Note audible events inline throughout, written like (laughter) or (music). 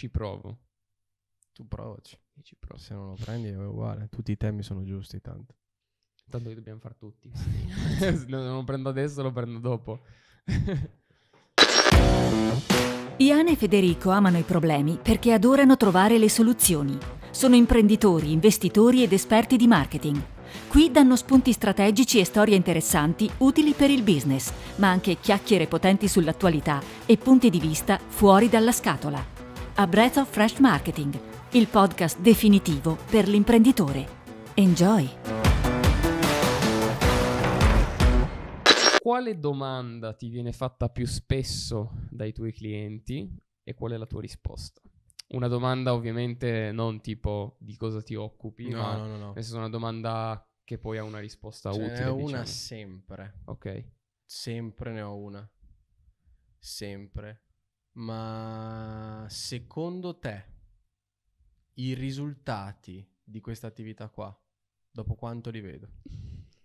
Ci provo. Tu provaci. Io ci provo. Se non lo prendi è uguale. Tutti i temi sono giusti, tanto. Tanto li dobbiamo fare tutti. (laughs) (laughs) non lo prendo adesso, lo prendo dopo. (laughs) Iana e Federico amano i problemi perché adorano trovare le soluzioni. Sono imprenditori, investitori ed esperti di marketing. Qui danno spunti strategici e storie interessanti utili per il business, ma anche chiacchiere potenti sull'attualità e punti di vista fuori dalla scatola. A Breath of Fresh Marketing, il podcast definitivo per l'imprenditore. Enjoy! Quale domanda ti viene fatta più spesso dai tuoi clienti e qual è la tua risposta? Una domanda ovviamente non tipo di cosa ti occupi, No, ma no, no, no. senso una domanda che poi ha una risposta Ce utile. n'è una diciamo. sempre. Ok. Sempre ne ho una. Sempre. Ma secondo te i risultati di questa attività qua, dopo quanto li vedo?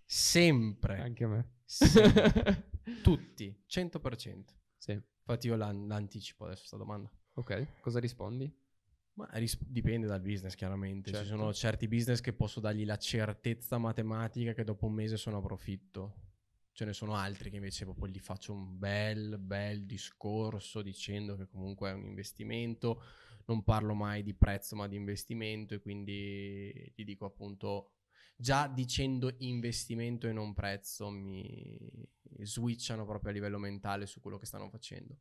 Sempre. Anche me. Sempre. (laughs) Tutti. 100%. sì. Infatti io l'an- l'anticipo adesso sta domanda. Ok. Cosa rispondi? Ma ris- dipende dal business, chiaramente. Ci Certo. sono certi business che posso dargli la certezza matematica che dopo un mese sono a profitto. Ce ne sono altri che invece proprio gli faccio un bel, bel discorso dicendo che comunque è un investimento. Non parlo mai di prezzo, ma di investimento. E quindi gli dico appunto. Già dicendo investimento e non prezzo mi switchano proprio a livello mentale su quello che stanno facendo.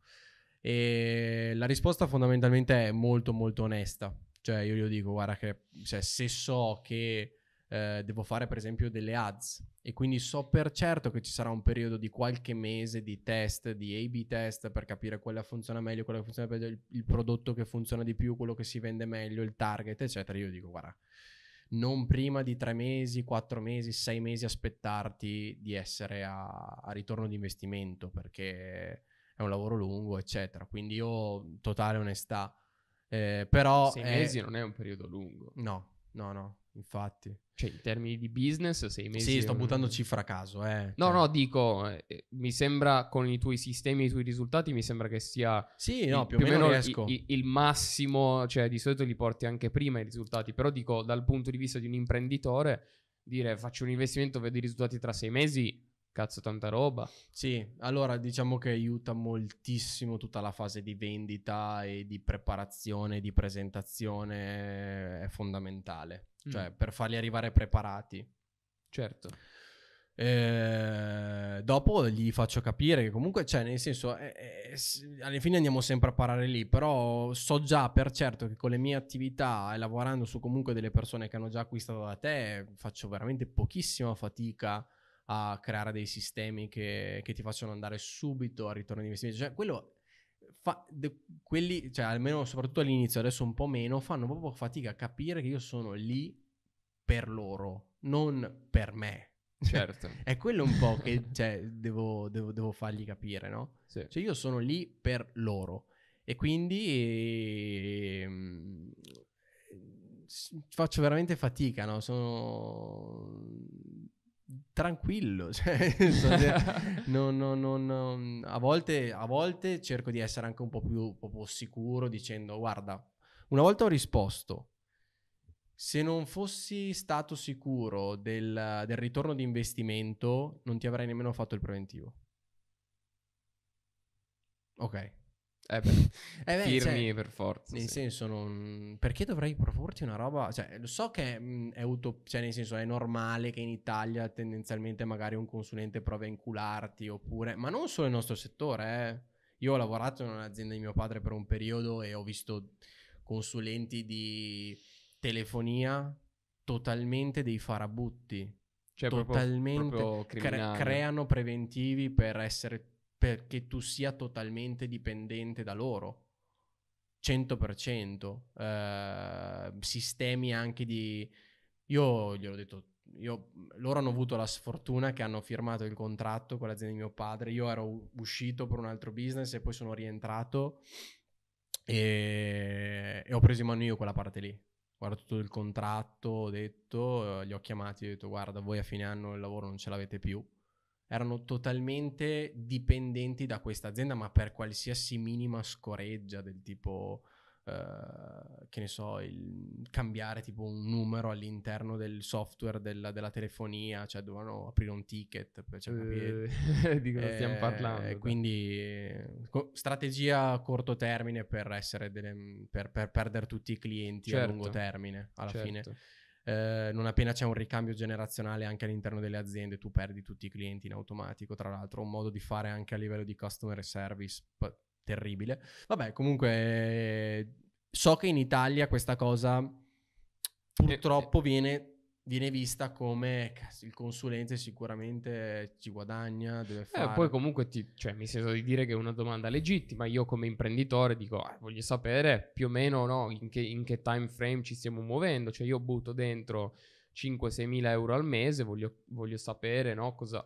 E la risposta fondamentalmente è molto molto onesta. Cioè io gli dico, guarda che cioè, se so che eh, devo fare per esempio delle ads e quindi so per certo che ci sarà un periodo di qualche mese di test, di A-B test per capire quella funziona meglio, quella che funziona peggio, il, il prodotto che funziona di più, quello che si vende meglio, il target, eccetera. Io dico, guarda, non prima di tre mesi, quattro mesi, sei mesi aspettarti di essere a, a ritorno di investimento perché è un lavoro lungo, eccetera. Quindi io totale onestà. Eh, però sei è- mesi non è un periodo lungo. No, no, no, infatti. Cioè, in termini di business, sei mesi. Sì, sto un- buttando cifra a caso, eh. No, Cioè- no, dico, eh, mi sembra con i tuoi sistemi e i tuoi risultati, mi sembra che sia Sì, no, il- più o meno riesco. i- i- il massimo, cioè di solito li porti anche prima i risultati, però dico dal punto di vista di un imprenditore, dire faccio un investimento, vedo i risultati tra sei mesi, cazzo tanta roba. Sì, allora diciamo che aiuta moltissimo tutta la fase di vendita e di preparazione, di presentazione, è fondamentale. Cioè, Mm. per farli arrivare preparati. Certo. Eh, dopo gli faccio capire che comunque, cioè, nel senso, eh, eh, alla fine andiamo sempre a parare lì, però so già per certo che con le mie attività e lavorando su comunque delle persone che hanno già acquistato da te, faccio veramente pochissima fatica a creare dei sistemi che, che ti facciano andare subito al ritorno di investimento. Cioè, quello fa- de- quelli, cioè, almeno soprattutto all'inizio, adesso un po' meno, fanno proprio fatica a capire che io sono lì per loro, non per me. Certo. (laughs) È quello un po' che cioè, devo, devo- devo fargli capire, no? Sì. Cioè io sono lì per loro e quindi ehm, faccio veramente fatica, no? Sono tranquillo, (laughs) cioè, non- non- non- a, volte, a volte cerco di essere anche un po' più proprio sicuro dicendo guarda, una volta ho risposto, se non fossi stato sicuro del, del ritorno di investimento, non ti avrei nemmeno fatto il preventivo. Ok. Eh beh, (laughs) Eh beh, firmi cioè, per forza. Nel sì. senso, non... perché dovrei proporti una roba? Cioè, lo so che mh, è utop- cioè, nel senso, è normale che in Italia tendenzialmente magari un consulente provi a incularti, oppure, ma non solo nel nostro settore. eh. Io ho lavorato in un'azienda di mio padre per un periodo e ho visto consulenti di telefonia totalmente dei farabutti. Cioè, proprio- totalmente proprio cre- criminali. creano preventivi per essere perché tu sia totalmente dipendente da loro 100% Eh, sistemi anche di io gliel'ho detto io, loro hanno avuto la sfortuna che hanno firmato il contratto con l'azienda di mio padre io ero uscito per un altro business e poi sono rientrato e, e ho preso in mano io quella parte lì guarda tutto il contratto, ho detto, eh, li ho chiamati, ho detto guarda voi a fine anno il lavoro non ce l'avete più. Erano totalmente dipendenti da questa azienda, ma per qualsiasi minima scoreggia del tipo eh, che ne so, il cambiare tipo un numero all'interno del software della, della telefonia, cioè dovevano aprire un ticket per cioè, capire- Eh, (laughs) di cosa stiamo eh, parlando? dai. Quindi co- strategia a corto termine per, essere delle- per, per perdere tutti i clienti a Certo. lungo termine alla fine. Eh, non appena c'è un ricambio generazionale anche all'interno delle aziende, tu perdi tutti i clienti in automatico. Tra l'altro, un modo di fare anche a livello di customer service p- terribile. Vabbè, comunque, eh, so che in Italia questa cosa purtroppo viene, viene vista come il consulente sicuramente ci guadagna, deve Eh, fare. poi comunque ti, cioè, mi sento di dire che è una domanda legittima. Io come imprenditore dico, ah, voglio sapere più o meno no, in, che, in che time frame ci stiamo muovendo. Cioè io butto dentro 5-6 mila euro al mese, voglio, voglio sapere no, cosa,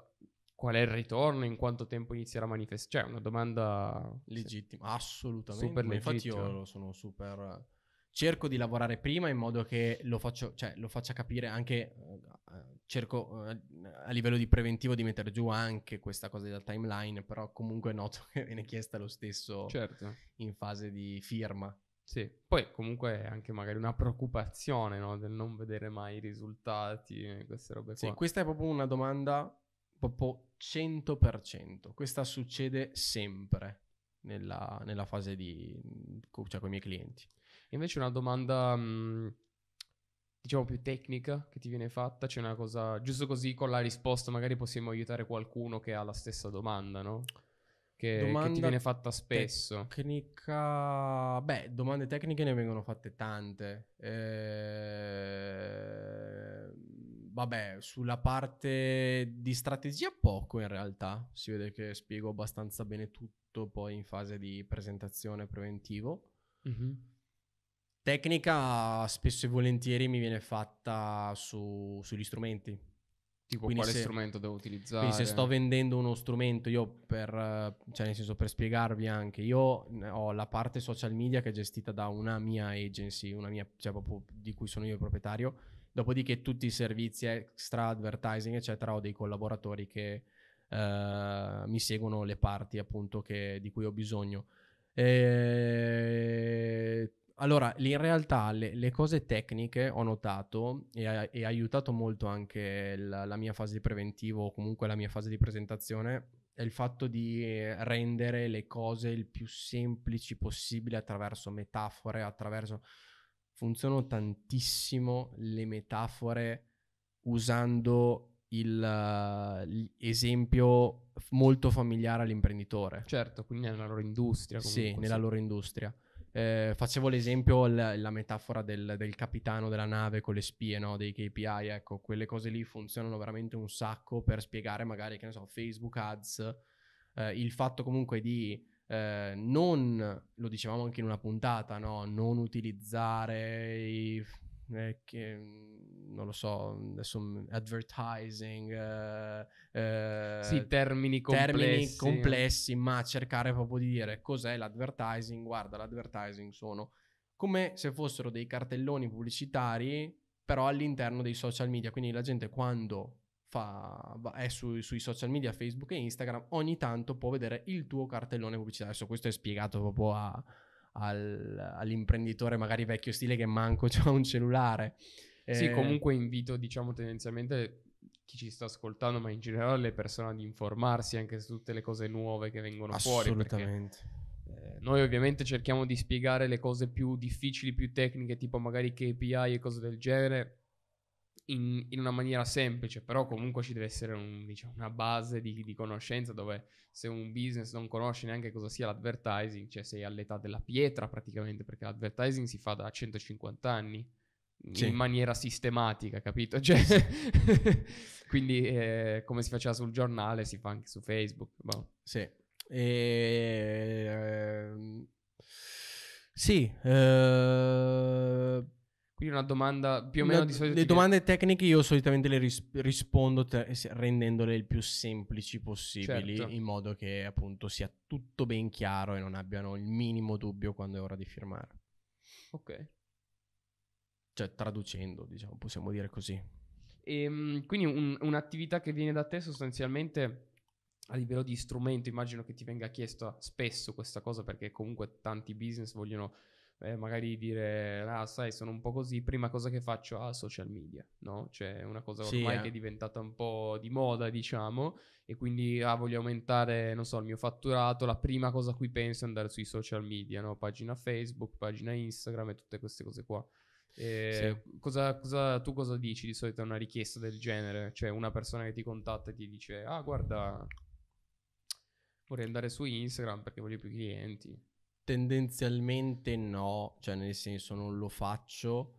qual è il ritorno, in quanto tempo inizierà a manifestare. Cioè, è una domanda Legittima, assolutamente. Super Ma infatti legittima. io sono super... Cerco di lavorare prima in modo che lo, faccio, cioè, lo faccia capire anche... eh, eh, cerco eh, a livello di preventivo di mettere giù anche questa cosa della timeline, però comunque noto (laughs) che viene chiesta lo stesso Certo, in fase di firma. sì. Poi comunque è anche magari una preoccupazione no, del non vedere mai i risultati, queste robe Sì, qua. questa è proprio una domanda proprio 100%. Questa succede sempre nella, nella fase di... cioè con i miei clienti. Invece una domanda, mh, diciamo più tecnica che ti viene fatta, c'è una cosa, giusto così con la risposta magari possiamo aiutare qualcuno che ha la stessa domanda, no? Che, che ti Domanda viene fatta spesso. Tecnica, beh, domande tecniche ne vengono fatte tante. Eh, Vabbè, sulla parte di strategia poco in realtà. Si vede che spiego abbastanza bene tutto poi in fase di presentazione preventivo. Mhm. Tecnica spesso e volentieri mi viene fatta su- sugli strumenti. Tipo Quindi quale se- strumento devo utilizzare? Quindi se sto vendendo uno strumento, io per, cioè nel senso per spiegarvi anche, io ho la parte social media che è gestita da una mia agency, una mia, cioè proprio di cui sono io il proprietario, dopodiché tutti i servizi extra, advertising eccetera, ho dei collaboratori che eh, mi seguono le parti appunto che- di cui ho bisogno. Eh, allora, in realtà le, le cose tecniche ho notato e ha, e ha aiutato molto anche la, la mia fase di preventivo o comunque la mia fase di presentazione è il fatto di rendere le cose il più semplici possibile attraverso metafore, attraverso... Funzionano tantissimo le metafore usando il, l'esempio molto familiare all'imprenditore. Certo, quindi nella loro industria Sì, comunque. nella loro industria. Eh, facevo l'esempio, la, la metafora del, del capitano della nave con le spie, no? dei KPI, ecco, quelle cose lì funzionano veramente un sacco per spiegare magari, che ne so, Facebook Ads, eh, il fatto comunque di eh, non, lo dicevamo anche in una puntata, no? non utilizzare i... eh, che, non lo so, adesso mm, advertising, eh, eh, Sì, termini complessi. termini complessi, ma cercare proprio di dire cos'è l'advertising. Guarda, l'advertising sono come se fossero dei cartelloni pubblicitari, però all'interno dei social media. Quindi la gente quando fa, è su- sui social media, Facebook e Instagram, ogni tanto può vedere il tuo cartellone pubblicitario. Adesso questo è spiegato proprio a- al- all'imprenditore magari vecchio stile che manco (laughs) c'ha un cellulare. Sì, Eh, comunque invito, diciamo, tendenzialmente chi ci sta ascoltando, ma in generale le persone ad informarsi anche su tutte le cose nuove che vengono fuori. perché, Assolutamente. eh, noi ovviamente cerchiamo di spiegare le cose più difficili, più tecniche, tipo magari KPI e cose del genere, in, in una maniera semplice, però comunque ci deve essere un- diciamo, una base di, di conoscenza dove se un business non conosce neanche cosa sia l'advertising, cioè sei all'età della pietra praticamente, perché l'advertising si fa da 150 anni Sì. in maniera sistematica, capito? Cioè, (laughs) quindi eh, come si faceva sul giornale si fa anche su Facebook. boh. Sì. E, ehm, sì. eh, Quindi una domanda più o meno di solito... le domande tecniche io solitamente le ris- rispondo te- rendendole il più semplici possibili Certo. in modo che appunto sia tutto ben chiaro e non abbiano il minimo dubbio quando è ora di firmare. Ok. Cioè traducendo, diciamo, possiamo dire così. Ehm, quindi un- un'attività che viene da te sostanzialmente a livello di strumento, immagino che ti venga chiesto spesso questa cosa perché comunque tanti business vogliono eh, magari dire, ah, sai, sono un po' così, prima cosa che faccio, ah, social media, no? Cioè, è una cosa Sì, ormai eh. che è diventata un po' di moda, diciamo, e quindi, ah, voglio aumentare, non so, il mio fatturato, la prima cosa a cui penso è andare sui social media, no? Pagina Facebook, pagina Instagram e tutte queste cose qua. E cosa, cosa- tu cosa dici di solito a una richiesta del genere? Cioè, una persona che ti contatta e ti dice, ah, guarda, vorrei andare su Instagram perché voglio più clienti. Tendenzialmente no, cioè nel senso non lo faccio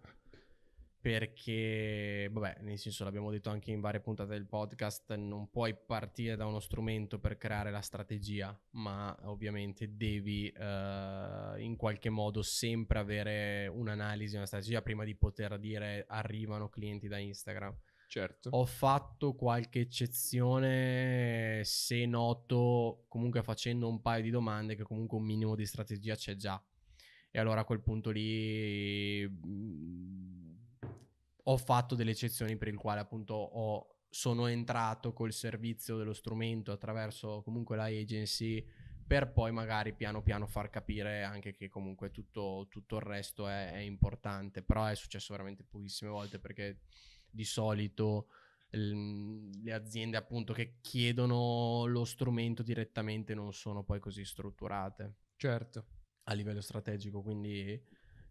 perché, vabbè, nel senso l'abbiamo detto anche in varie puntate del podcast, non puoi partire da uno strumento per creare la strategia, ma ovviamente devi eh, in qualche modo sempre avere un'analisi, una strategia prima di poter dire arrivano clienti da Instagram. Certo. Ho fatto qualche eccezione se noto, comunque facendo un paio di domande, che comunque un minimo di strategia c'è già. E allora a quel punto lì mh, ho fatto delle eccezioni per il quale appunto ho- sono entrato col servizio dello strumento attraverso comunque la agency per poi magari piano piano far capire anche che comunque tutto, tutto il resto è, è importante. Però è successo veramente pochissime volte perché di solito l- le aziende appunto che chiedono lo strumento direttamente non sono poi così strutturate Certo. a livello strategico, quindi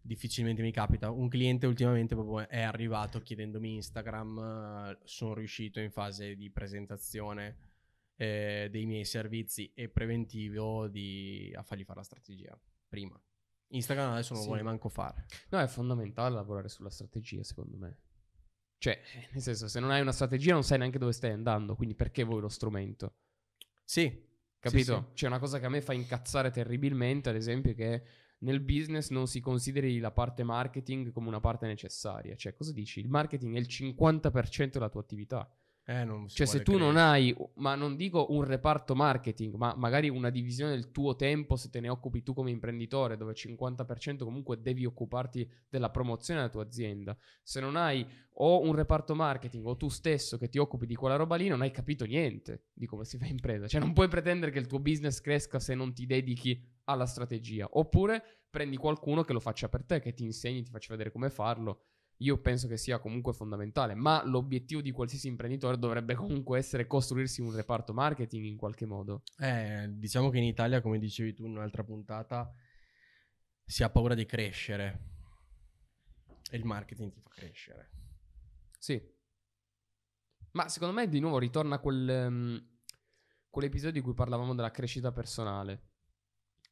difficilmente mi capita. Un cliente ultimamente proprio è arrivato chiedendomi Instagram, sono riuscito in fase di presentazione eh, dei miei servizi e preventivo di- a fargli fare la strategia prima. Instagram adesso non Sì. vuole manco fare. No, è fondamentale lavorare sulla strategia, secondo me. Cioè, nel senso, se non hai una strategia non sai neanche dove stai andando, quindi perché vuoi lo strumento? Sì, Capito? C'è una cosa che a me fa incazzare terribilmente, ad esempio, che nel business non si consideri la parte marketing come una parte necessaria. Cioè, cosa dici? Il marketing è il 50% della tua attività. Eh, non Cioè, se tu non credere. hai, ma non dico un reparto marketing, ma magari una divisione del tuo tempo, se te ne occupi tu come imprenditore, dove il 50% comunque devi occuparti della promozione della tua azienda. Se non hai o un reparto marketing o tu stesso che ti occupi di quella roba lì, non hai capito niente di come si fa impresa. Cioè, non puoi pretendere che il tuo business cresca se non ti dedichi alla strategia. Oppure prendi qualcuno che lo faccia per te, che ti insegni, ti faccia vedere come farlo. Io penso che sia comunque fondamentale, ma l'obiettivo di qualsiasi imprenditore dovrebbe comunque essere costruirsi un reparto marketing in qualche modo. Eh, diciamo che in Italia, come dicevi tu in un'altra puntata, si ha paura di crescere. E il marketing ti fa crescere. Sì. Ma secondo me di nuovo ritorna quel, ehm, quell'episodio di cui parlavamo della crescita personale.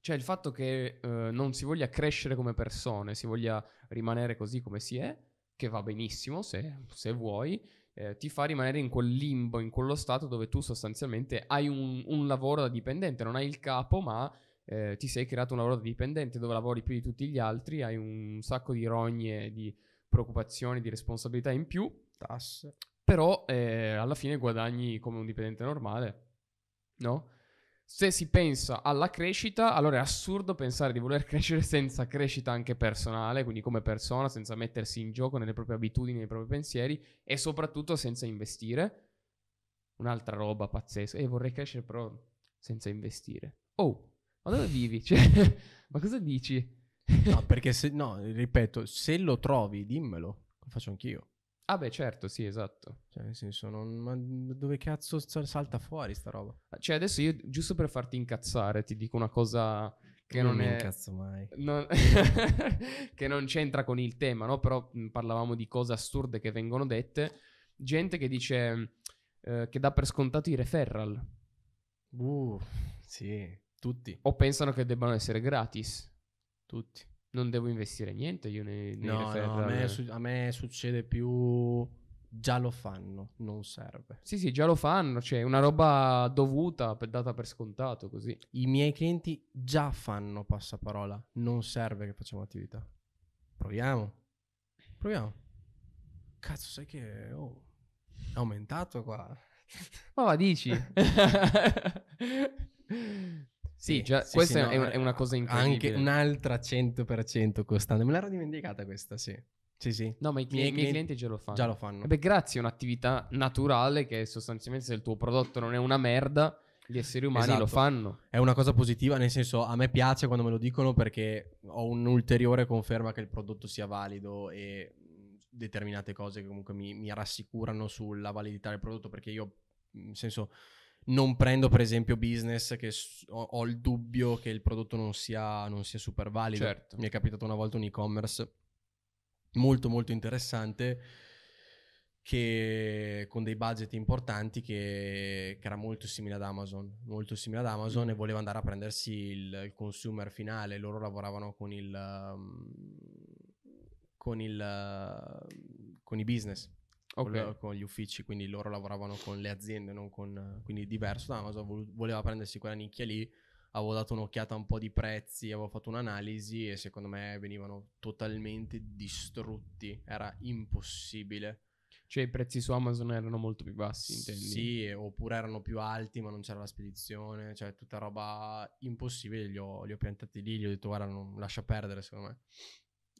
Cioè il fatto che eh, non si voglia crescere come persone, si voglia rimanere così come si è, che va benissimo se, se vuoi, eh, ti fa rimanere in quel limbo, in quello stato dove tu sostanzialmente hai un, un lavoro da dipendente, non hai il capo, ma eh, ti sei creato un lavoro da dipendente dove lavori più di tutti gli altri, hai un sacco di rogne, di preoccupazioni, di responsabilità in più, Tasse. però eh, alla fine guadagni come un dipendente normale, no? Se si pensa alla crescita, allora è assurdo pensare di voler (laughs) crescere senza crescita anche personale, quindi come persona, senza mettersi in gioco nelle proprie abitudini, nei propri pensieri e soprattutto senza investire. Un'altra roba pazzesca. E vorrei crescere però senza investire. Oh, ma dove vivi? (laughs) Cioè, ma cosa dici? No, perché se, no, ripeto, se lo trovi, dimmelo. Lo faccio anch'io. Ah beh, certo, sì, esatto. Cioè, nel senso, non, ma dove cazzo sa- salta fuori sta roba? Cioè, adesso io, giusto per farti incazzare, ti dico una cosa che non non, mi è... incazzo mai. non- (laughs) che non c'entra con il tema, no? Però mh, parlavamo di cose assurde che vengono dette. Gente che dice eh, che dà per scontato i referral Uh, sì, tutti, o pensano che debbano essere gratis. tutti. Non devo investire niente io nei, nei No, referral. no, a me, su- a me succede più... Già lo fanno, non serve. Sì, sì, già lo fanno, cioè è una roba dovuta, per- data per scontato, così. I miei clienti già fanno passaparola, non serve che facciamo attività. Proviamo. Proviamo. Cazzo, sai che oh, è aumentato qua. Ma va, dici? (laughs) (laughs) sì, già, sì, questa sì, è, no, è eh, è una cosa Anche incredibile. un'altra 100% costante. Me l'ero dimenticata questa, sì. Sì, sì. No, ma i, Miei miei clienti già lo fanno. Già lo fanno. E beh, grazie, è un'attività naturale che sostanzialmente se il tuo prodotto non è una merda, Gli esseri umani Esatto. lo fanno. È una cosa positiva, nel senso a me piace quando me lo dicono perché ho un'ulteriore conferma che il prodotto sia valido e determinate cose che comunque mi, mi rassicurano sulla validità del prodotto perché io, nel senso, non prendo per esempio business che ho, ho il dubbio che il prodotto non sia, non sia super valido. Certo. Mi è capitato una volta un e-commerce molto molto interessante che con dei budget importanti che, che era molto simile ad Amazon, molto simile ad Amazon Mm. e voleva andare a prendersi il, il consumer finale, loro lavoravano con il um, con il con i business, con, Ok. le- con gli uffici, quindi loro lavoravano con le aziende, non con, quindi diverso da Amazon, vol- voleva prendersi quella nicchia lì, avevo dato un'occhiata a un po' di prezzi, avevo fatto un'analisi e secondo me venivano totalmente distrutti, era impossibile. Cioè i prezzi su Amazon erano molto più bassi, intendi? Sì, oppure erano più alti ma non c'era la spedizione, cioè tutta roba impossibile, li ho, li ho piantati lì, gli ho detto guarda non lascia perdere secondo me.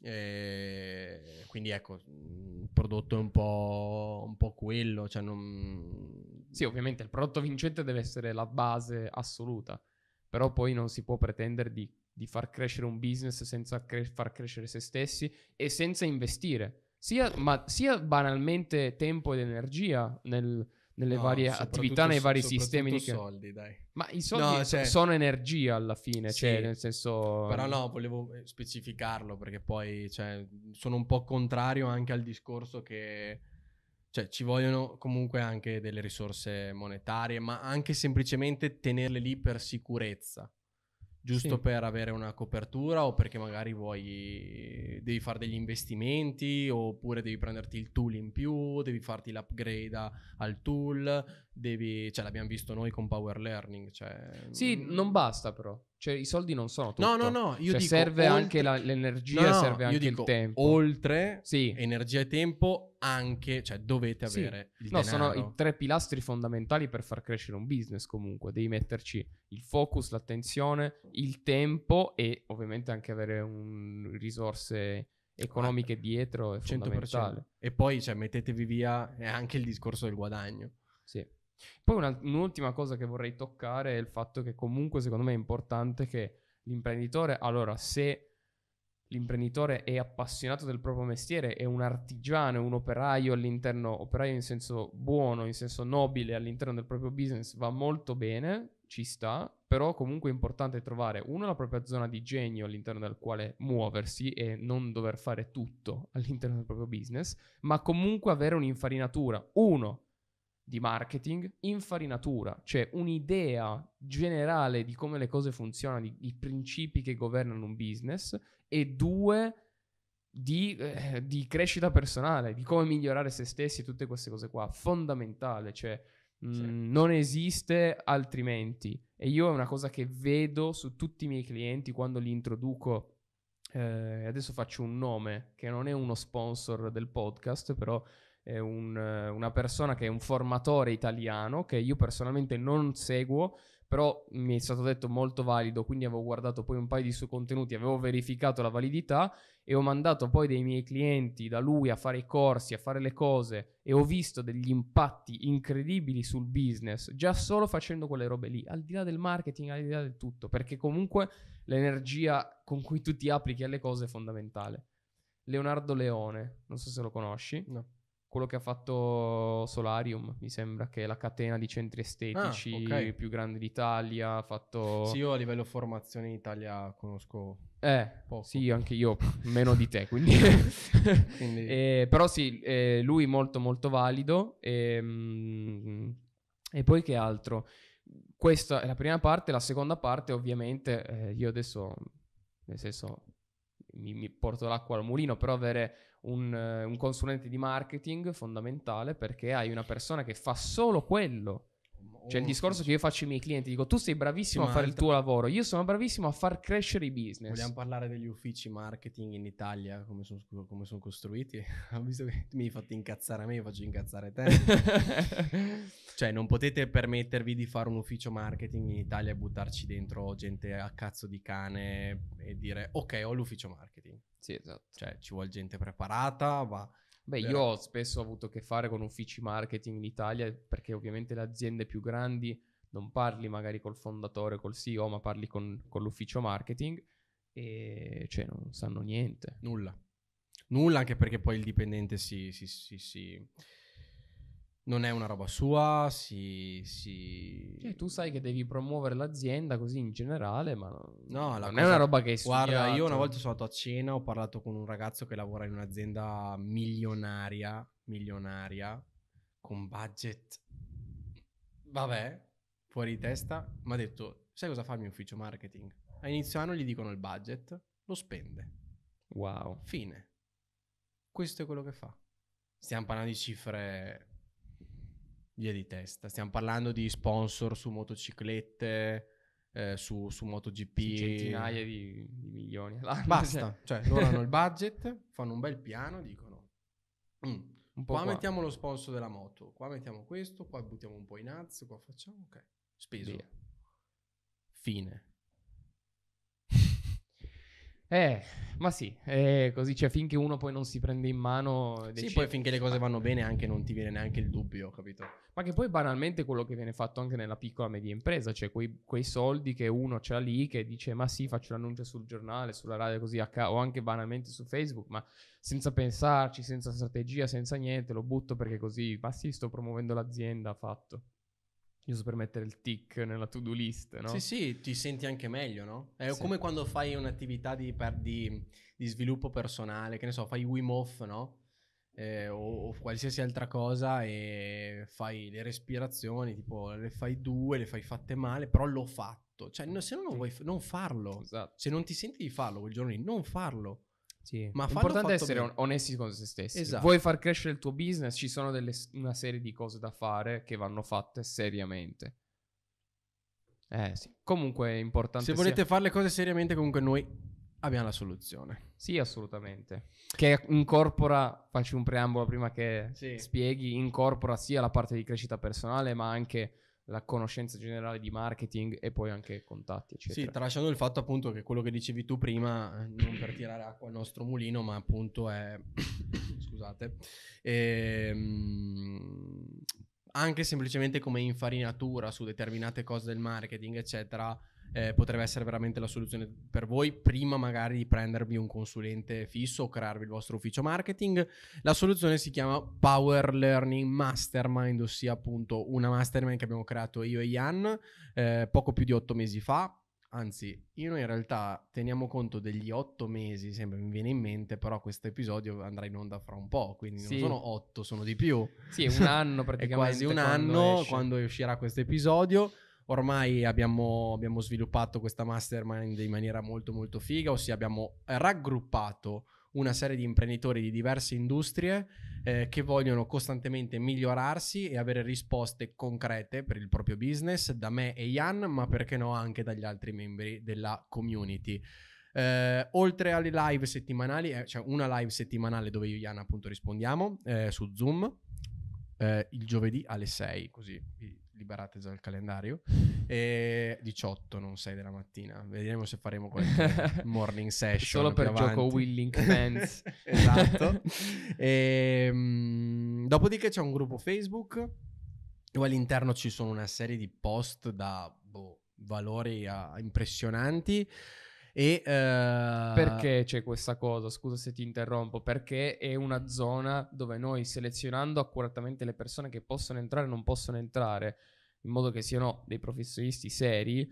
E quindi ecco, mh, il prodotto è un po', un po' quello, cioè non... Sì, ovviamente il prodotto vincente deve essere la base assoluta, però poi non si può pretendere di, di far crescere un business senza cre- far crescere se stessi e senza investire, sia, ma sia banalmente tempo ed energia nel- nelle No, varie attività, nei vari sistemi. Di soldi, dai. Ma i soldi No, cioè- sono energia alla fine, cioè Sì, nel senso... Però no, volevo eh, specificarlo perché poi cioè, sono un po' contrario anche al discorso che cioè, ci vogliono comunque anche delle risorse monetarie, ma anche semplicemente tenerle lì per sicurezza. Giusto Sì. per avere una copertura o perché magari vuoi devi fare degli investimenti oppure devi prenderti il tool in più, devi farti l'upgrade al tool, devi, cioè l'abbiamo visto noi con Power Learning, cioè Sì, mm, non basta però, cioè i soldi non sono tutto. No, no, no, io Cioè, dico serve anche oltre- la- l'energia, No, serve anche dico, il tempo. Oltre Sì. energia e tempo, anche, cioè dovete Sì. avere il No, denaro. sono i tre pilastri fondamentali per far crescere un business comunque. Devi metterci il focus, l'attenzione, il tempo e ovviamente anche avere un- risorse economiche dietro è 100%. fondamentale. E poi, cioè, mettetevi via è anche il discorso del guadagno. Sì. Poi una- un'ultima cosa che vorrei toccare è il fatto che comunque secondo me è importante che l'imprenditore, allora se l'imprenditore è appassionato del proprio mestiere, è un artigiano, è un operaio all'interno, operaio in senso buono, in senso nobile all'interno del proprio business, va molto bene, ci sta, però comunque è importante trovare uno la propria zona di genio all'interno del quale muoversi e non dover fare tutto all'interno del proprio business, ma comunque avere un'infarinatura, uno di marketing, infarinatura, cioè un'idea generale di come le cose funzionano, di- i principi che governano un business, e due di, eh, di crescita personale, di come migliorare se stessi e tutte queste cose qua, fondamentale, cioè mh, Sì. non esiste altrimenti. E io è una cosa che vedo su tutti i miei clienti quando li introduco. eh, adesso faccio un nome che non è uno sponsor del podcast, però è un, eh, una persona che è un formatore italiano che io personalmente non seguo, però mi è stato detto molto valido, quindi avevo guardato poi un paio di suoi contenuti, avevo verificato la validità e ho mandato poi dei miei clienti da lui a fare i corsi, a fare le cose e ho visto degli impatti incredibili sul business già solo facendo quelle robe lì, al di là del marketing, al di là del tutto, perché comunque l'energia con cui tu ti applichi alle cose è fondamentale. Leonardo Leone, non so se lo conosci No. Quello che ha fatto Solarium, mi sembra che è la catena di centri estetici Ah, ok. più grande d'Italia, ha fatto... Sì, io a livello formazione in Italia conosco Eh, poco. sì, anche io, (laughs) meno di te, quindi... (laughs) Quindi- Eh, però sì, eh, lui molto molto valido. E, mm, e poi che altro? Questa è la prima parte, la seconda parte ovviamente, eh, io adesso, nel senso, mi, mi porto l'acqua al mulino, però avere un, eh, un consulente di marketing fondamentale perché hai una persona che fa solo quello. Cioè il discorso che io faccio ai miei clienti, dico tu sei bravissimo Sì, a fare il tuo lavoro, io sono bravissimo a far crescere i business. Vogliamo parlare degli uffici marketing in Italia, come sono come son costruiti? (laughs) Ho visto che mi hai fatto incazzare a me, io faccio incazzare te. (laughs) cioè, non potete permettervi di fare un ufficio marketing in Italia e buttarci dentro gente a cazzo di cane e dire ok, ho l'ufficio marketing. sì, esatto. Cioè, ci vuole gente preparata, va. Beh, Però- io ho spesso avuto a che fare con uffici marketing in Italia perché ovviamente le aziende più grandi non parli magari col fondatore, col CEO, ma parli con, con l'ufficio marketing e cioè non sanno niente. Nulla. Nulla, anche perché poi il dipendente si, si, si, si- non è una roba sua, si... si... Cioè, tu sai che devi promuovere l'azienda così in generale, ma No, la non è cosa- una roba che hai Guarda, io studiato. una volta sono andato a cena, ho parlato con un ragazzo che lavora in un'azienda milionaria, milionaria, con budget, vabbè, fuori di testa, mi ha detto, sai cosa fa il mio ufficio marketing? A inizio anno gli dicono il budget, lo spende, Wow. fine. Questo è quello che fa. Stiamo parlando di cifre via di testa, stiamo parlando di sponsor su motociclette, eh, su, su MotoGP. Centinaia di, di milioni all'anno. Basta, cioè loro hanno il budget, fanno un bel piano, dicono "Mm, un po' qua, qua. mettiamo lo sponsor della moto, qua mettiamo questo, qua buttiamo un po' in ads, qua facciamo, ok, speso, Via. fine. Eh, ma sì, è così, cioè finché uno poi non si prende in mano... Sì, decide- poi finché le cose vanno bene anche non ti viene neanche il dubbio, capito? Ma che poi banalmente quello che viene fatto anche nella piccola e media impresa, cioè quei, quei soldi che uno c'ha lì che dice ma sì faccio l'annuncio sul giornale, sulla radio così a ca- o anche banalmente su Facebook, ma senza pensarci, senza strategia, senza niente, lo butto perché così, ma sì sto promuovendo l'azienda, fatto. Giusto per mettere il tick nella to-do list, no? Sì, sì, ti senti anche meglio, no? È Sì. come quando fai un'attività di, per- di- di sviluppo personale, che ne so, fai Wim Hof, no? Eh, o, o qualsiasi altra cosa e fai le respirazioni, tipo le fai due, le fai fatte male, però l'ho fatto. Cioè, no- se no non vuoi, f- non farlo. Esatto. Se non ti senti di farlo quel giorno lì, non farlo. Sì. Ma L'importante è essere bene. on- onesti con se stessi. Esatto. Vuoi far crescere il tuo business? Ci sono delle- una serie di cose da fare che vanno fatte seriamente. Eh sì. Comunque è importante. Se sia- volete fare le cose seriamente, comunque noi abbiamo la soluzione. Sì, assolutamente. Che incorpora, faccio un preambolo prima che Sì. spieghi, incorpora sia la parte di crescita personale, ma anche la conoscenza generale di marketing e poi anche contatti, eccetera. Sì, tralasciando il fatto appunto che quello che dicevi tu prima, non per tirare acqua al nostro mulino, ma appunto è, (coughs) scusate, ehm, anche semplicemente come infarinatura su determinate cose del marketing, eccetera, eh, potrebbe essere veramente la soluzione per voi, prima magari di prendervi un consulente fisso o crearvi il vostro ufficio marketing. La soluzione si chiama Power Learning Mastermind, ossia appunto una mastermind che abbiamo creato io e Ian eh, poco più di otto mesi fa. Anzi, io in realtà teniamo conto degli otto mesi, sempre mi viene in mente, però questo episodio andrà in onda fra un po', quindi Sì. non sono otto, sono di più. Sì, è un anno (laughs) È praticamente. quasi un quando anno esce. quando uscirà questo episodio. Ormai abbiamo, abbiamo sviluppato questa mastermind in maniera molto molto figa, ossia abbiamo raggruppato una serie di imprenditori di diverse industrie eh, che vogliono costantemente migliorarsi e avere risposte concrete per il proprio business da me e Ian, ma perché no anche dagli altri membri della community. Eh, oltre alle live settimanali, eh, c'è una live settimanale dove io e Ian appunto rispondiamo eh, su Zoom eh, il giovedì alle 6, così vi liberate già il calendario. E 18, non 6 della mattina. Vedremo se faremo qualche (laughs) morning session. Solo per più gioco avanti. Willing Fans. (laughs) esatto. E, mm, dopodiché c'è un gruppo Facebook dove all'interno ci sono una serie di post da boh, valori ah, impressionanti. E, eh, Perché c'è questa cosa? Scusa se ti interrompo. Perché è una zona dove noi selezionando accuratamente le persone che possono entrare e non possono entrare, in modo che siano dei professionisti seri,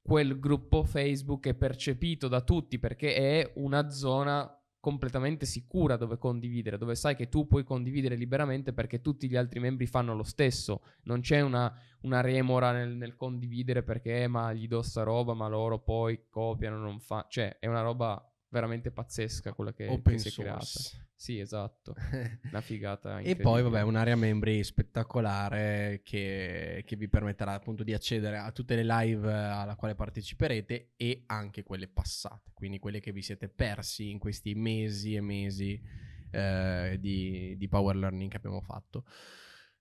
quel gruppo Facebook è percepito da tutti perché è una zona completamente sicura dove condividere, dove sai che tu puoi condividere liberamente perché tutti gli altri membri fanno lo stesso. Non c'è una, una remora nel, nel condividere perché "Eh, ma gli do sta roba, ma loro poi copiano, non fa. Cioè, è una roba veramente pazzesca quella che, open che si è creata. Sì, esatto. (laughs) Una figata. E poi, vabbè, un'area membri spettacolare che, che vi permetterà appunto di accedere a tutte le live eh, alla quale parteciperete e anche quelle passate, quindi quelle che vi siete persi in questi mesi e mesi eh, di, di power learning che abbiamo fatto.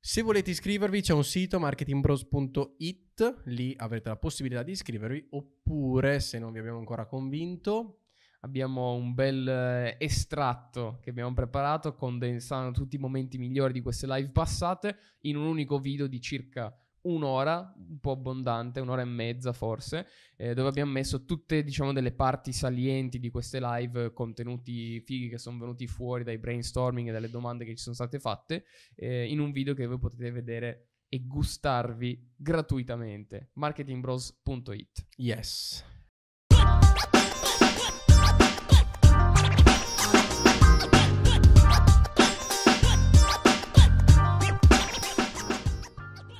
Se volete iscrivervi c'è un sito marketingbros.it, lì avrete la possibilità di iscrivervi oppure se non vi abbiamo ancora convinto Abbiamo un bel eh, estratto che abbiamo preparato condensando tutti i momenti migliori di queste live passate in un unico video di circa un'ora, un po' abbondante, un'ora e mezza forse, eh, dove abbiamo messo tutte, diciamo, delle parti salienti di queste live, contenuti fighi che sono venuti fuori dai brainstorming e dalle domande che ci sono state fatte, eh, in un video che voi potete vedere e gustarvi gratuitamente. marketingbros.it Yes.